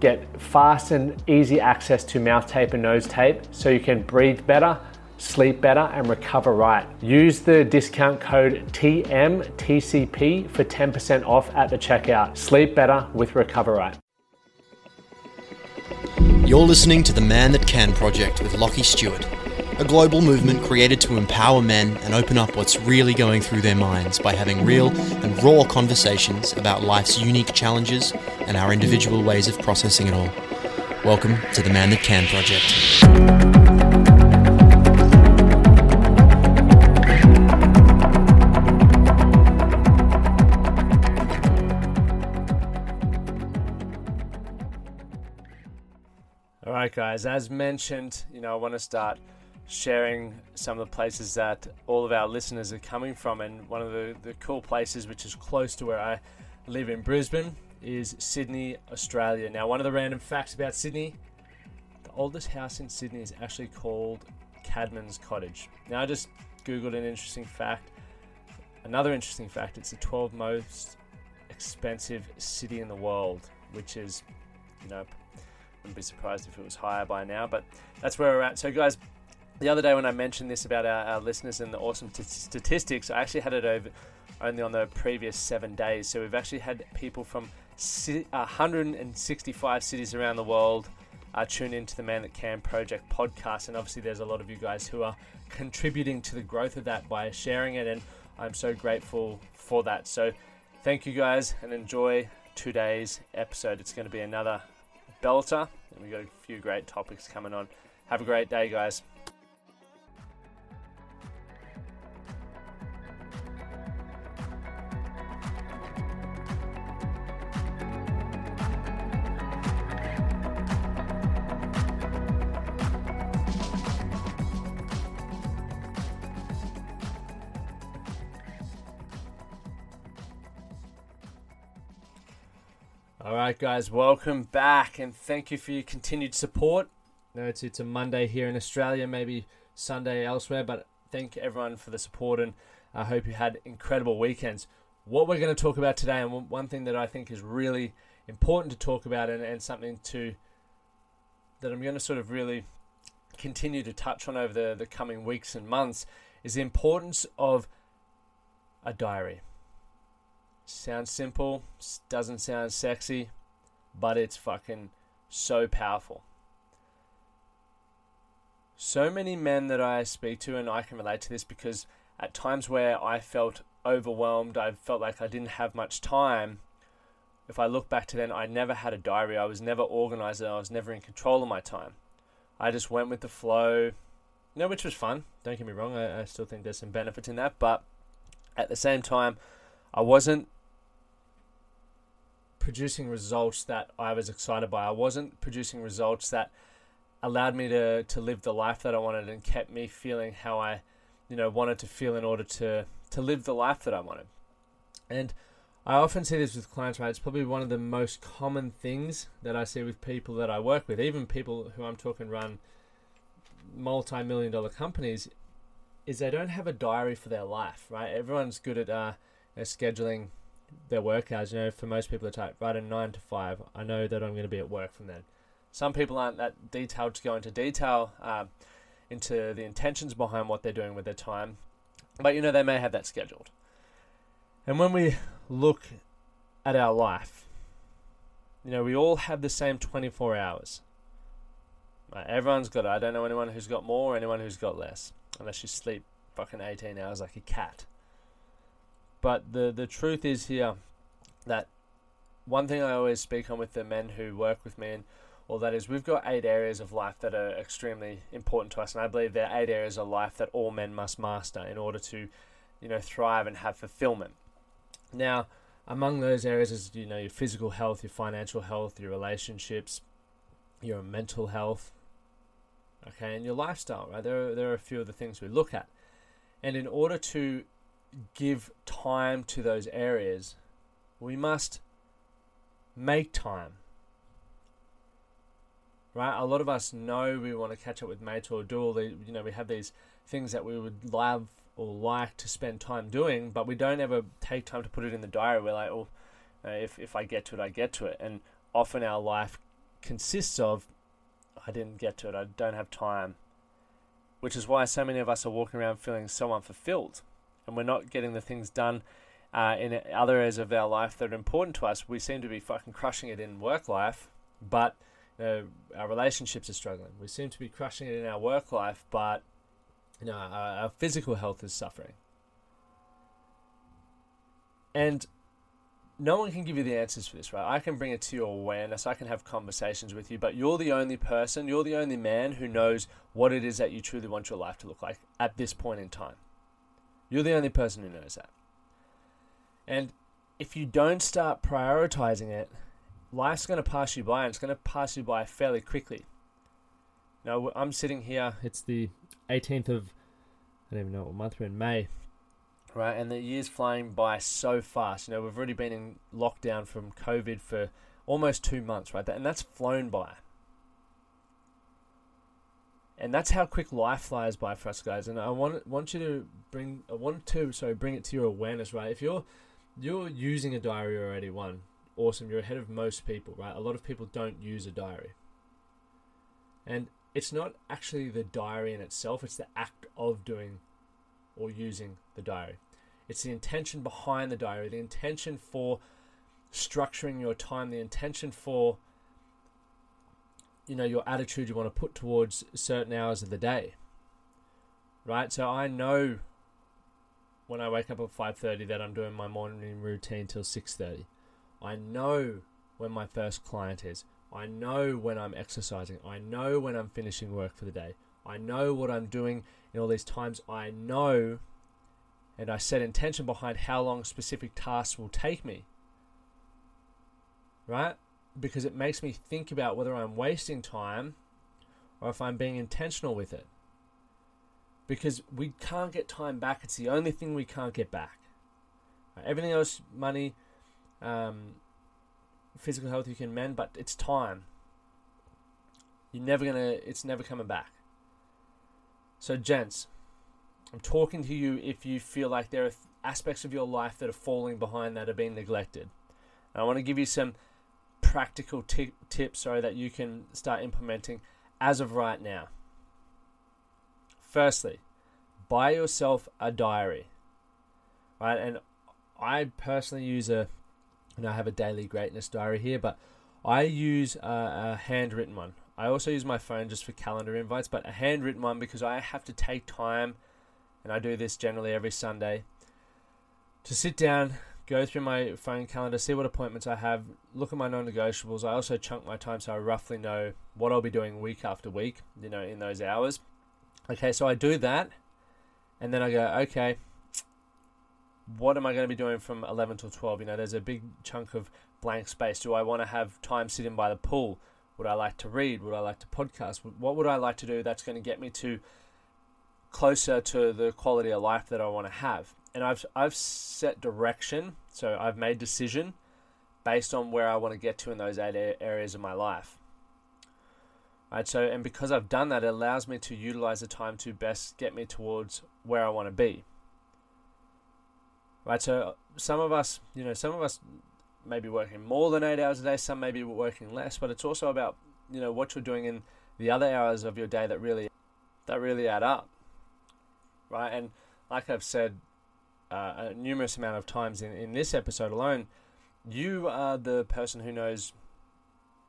get fast and easy access to mouth tape and nose tape so you can breathe better, sleep better, and recover right. Use the discount code TMTCP for 10% off at the checkout. Sleep better with Recover Right. You're listening to the Man That Can project with Lachie Stuart a global movement created to empower men and open up what's really going through their minds by having real and raw conversations about life's unique challenges and our individual ways of processing it all. Welcome to the Man That Can Project. All right, guys, as mentioned, you know, I want to start sharing some of the places that all of our listeners are coming from. And one of the, the cool places, which is close to where I live in Brisbane, is Sydney, Australia. Now, one of the random facts about Sydney the oldest house in Sydney is actually called Cadman's Cottage. Now, I just Googled an interesting fact. Another interesting fact it's the 12th most expensive city in the world, which is, you know, wouldn't be surprised if it was higher by now, but that's where we're at. So, guys, the other day when I mentioned this about our, our listeners and the awesome t- statistics, I actually had it over only on the previous seven days. So we've actually had people from 165 cities around the world uh, tune into the Man That Can Project podcast. And obviously, there's a lot of you guys who are contributing to the growth of that by sharing it. And I'm so grateful for that. So thank you guys and enjoy today's episode. It's going to be another belter. And we've got a few great topics coming on. Have a great day, guys. All right, guys, welcome back and thank you for your continued support. No, it's, it's a Monday here in Australia, maybe Sunday elsewhere, but thank everyone for the support and I hope you had incredible weekends. What we're going to talk about today, and one thing that I think is really important to talk about and, and something to that I'm going to sort of really continue to touch on over the, the coming weeks and months is the importance of a diary. Sounds simple, doesn't sound sexy, but it's fucking so powerful. So many men that I speak to, and I can relate to this because at times where I felt overwhelmed, I felt like I didn't have much time. If I look back to then, I never had a diary. I was never organized, I was never in control of my time. I just went with the flow, you know, which was fun. Don't get me wrong, I, I still think there's some benefits in that, but at the same time, I wasn't producing results that I was excited by. I wasn't producing results that allowed me to, to live the life that I wanted and kept me feeling how I, you know, wanted to feel in order to, to live the life that I wanted. And I often see this with clients, right? It's probably one of the most common things that I see with people that I work with, even people who I'm talking run multi million dollar companies, is they don't have a diary for their life, right? Everyone's good at uh, scheduling their work hours. You know, for most people, it's like right at nine to five. I know that I'm going to be at work from then. Some people aren't that detailed to go into detail uh, into the intentions behind what they're doing with their time, but you know they may have that scheduled. And when we look at our life, you know, we all have the same 24 hours. Right, everyone's got it. I don't know anyone who's got more or anyone who's got less, unless you sleep fucking 18 hours like a cat. But the the truth is here that one thing I always speak on with the men who work with me and all that is we've got eight areas of life that are extremely important to us, and I believe there are eight areas of life that all men must master in order to you know, thrive and have fulfillment. Now, among those areas is you know your physical health, your financial health, your relationships, your mental health, okay, and your lifestyle. Right, there are, there are a few of the things we look at, and in order to give time to those areas, we must make time. Right, a lot of us know we want to catch up with mates or do all the you know we have these things that we would love or like to spend time doing, but we don't ever take time to put it in the diary. We're like, oh, uh, if, if I get to it, I get to it. And often our life consists of, I didn't get to it, I don't have time. Which is why so many of us are walking around feeling so unfulfilled. And we're not getting the things done uh, in other areas of our life that are important to us. We seem to be fucking crushing it in work life, but you know, our relationships are struggling. We seem to be crushing it in our work life, but you know, our, our physical health is suffering. And no one can give you the answers for this, right? I can bring it to your awareness, I can have conversations with you, but you're the only person, you're the only man who knows what it is that you truly want your life to look like at this point in time. You're the only person who knows that. And if you don't start prioritizing it, life's going to pass you by and it's going to pass you by fairly quickly. Now, I'm sitting here, it's the 18th of, I don't even know what month we're in, May, right? And the year's flying by so fast. You know, we've already been in lockdown from COVID for almost two months, right? And that's flown by. And that's how quick life flies by for us guys. And I want want you to bring I want to sorry bring it to your awareness, right? If you're you're using a diary already, one awesome. You're ahead of most people, right? A lot of people don't use a diary. And it's not actually the diary in itself, it's the act of doing or using the diary. It's the intention behind the diary, the intention for structuring your time, the intention for you know your attitude you want to put towards certain hours of the day. Right? So I know when I wake up at 5:30 that I'm doing my morning routine till 6:30. I know when my first client is. I know when I'm exercising. I know when I'm finishing work for the day. I know what I'm doing in all these times. I know and I set intention behind how long specific tasks will take me. Right? Because it makes me think about whether I'm wasting time or if I'm being intentional with it. Because we can't get time back. It's the only thing we can't get back. Everything else, money, um, physical health you can mend, but it's time. You're never gonna. It's never coming back. So, gents, I'm talking to you if you feel like there are aspects of your life that are falling behind that are being neglected. And I want to give you some practical t- tips, sorry, that you can start implementing as of right now. Firstly, buy yourself a diary, right? And I personally use a and I have a daily greatness diary here, but I use a, a handwritten one. I also use my phone just for calendar invites, but a handwritten one because I have to take time, and I do this generally every Sunday, to sit down, go through my phone calendar, see what appointments I have, look at my non negotiables. I also chunk my time so I roughly know what I'll be doing week after week, you know, in those hours. Okay, so I do that, and then I go, okay, what am I going to be doing from 11 till 12? You know, there's a big chunk of blank space. Do I want to have time sitting by the pool? Would I like to read? Would I like to podcast? What would I like to do that's going to get me to closer to the quality of life that I want to have? And I've I've set direction, so I've made decision based on where I want to get to in those eight areas of my life. Right, so and because I've done that, it allows me to utilize the time to best get me towards where I want to be right? So some of us, you know, some of us may be working more than eight hours a day, some may be working less, but it's also about you know what you're doing in the other hours of your day that really that really add up, right? And like I've said uh, a numerous amount of times in, in this episode alone, you are the person who knows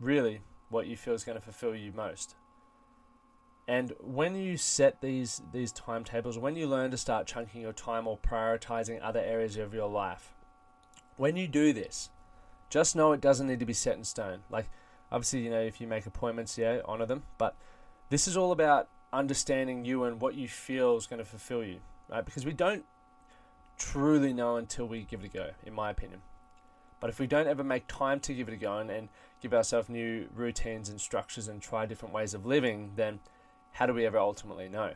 really what you feel is going to fulfill you most. And when you set these these timetables, when you learn to start chunking your time or prioritizing other areas of your life, when you do this, just know it doesn't need to be set in stone. Like obviously, you know, if you make appointments, yeah, honor them, but this is all about understanding you and what you feel is going to fulfill you, right? Because we don't truly know until we give it a go, in my opinion. But if we don't ever make time to give it a go and, and give ourselves new routines and structures and try different ways of living, then how do we ever ultimately know?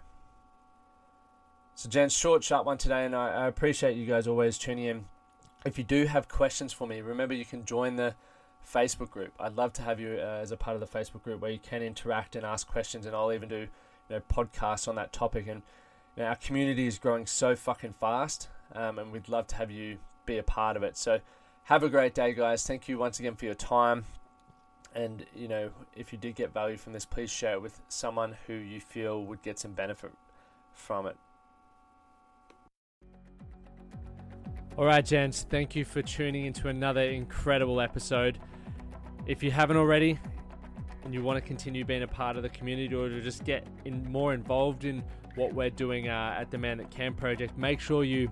So, gents, short, sharp one today, and I, I appreciate you guys always tuning in. If you do have questions for me, remember you can join the Facebook group. I'd love to have you uh, as a part of the Facebook group where you can interact and ask questions, and I'll even do you know podcasts on that topic. And you know, our community is growing so fucking fast, um, and we'd love to have you be a part of it. So, have a great day, guys. Thank you once again for your time. And you know, if you did get value from this, please share it with someone who you feel would get some benefit from it. All right, gents, thank you for tuning into another incredible episode. If you haven't already and you want to continue being a part of the community or to just get in more involved in what we're doing uh, at the Man That Can project, make sure you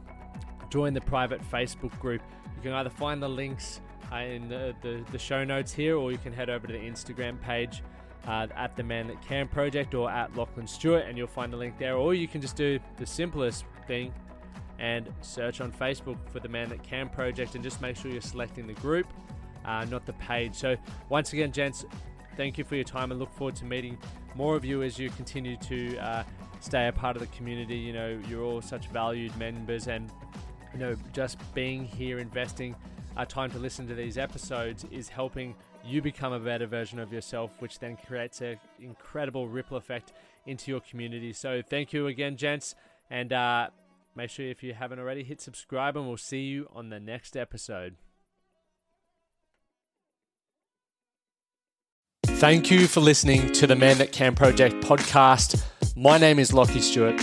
join the private Facebook group. You can either find the links uh, in the, the, the, show notes here or you can head over to the Instagram page uh, at the Man That Can project or at Lachlan Stuart and you'll find the link there. Or you can just do the simplest thing and search on Facebook for the Man That Can project and just make sure you're selecting the group, uh, not the page. So, once again, gents, thank you for your time and look forward to meeting more of you as you continue to uh, stay a part of the community. You know, you're all such valued members, and you know, just being here, investing our time to listen to these episodes is helping you become a better version of yourself, which then creates an incredible ripple effect into your community. So, thank you again, gents, and uh, Make sure if you haven't already, hit subscribe, and we'll see you on the next episode. Thank you for listening to the Man That Can Project podcast. My name is Lachie Stuart,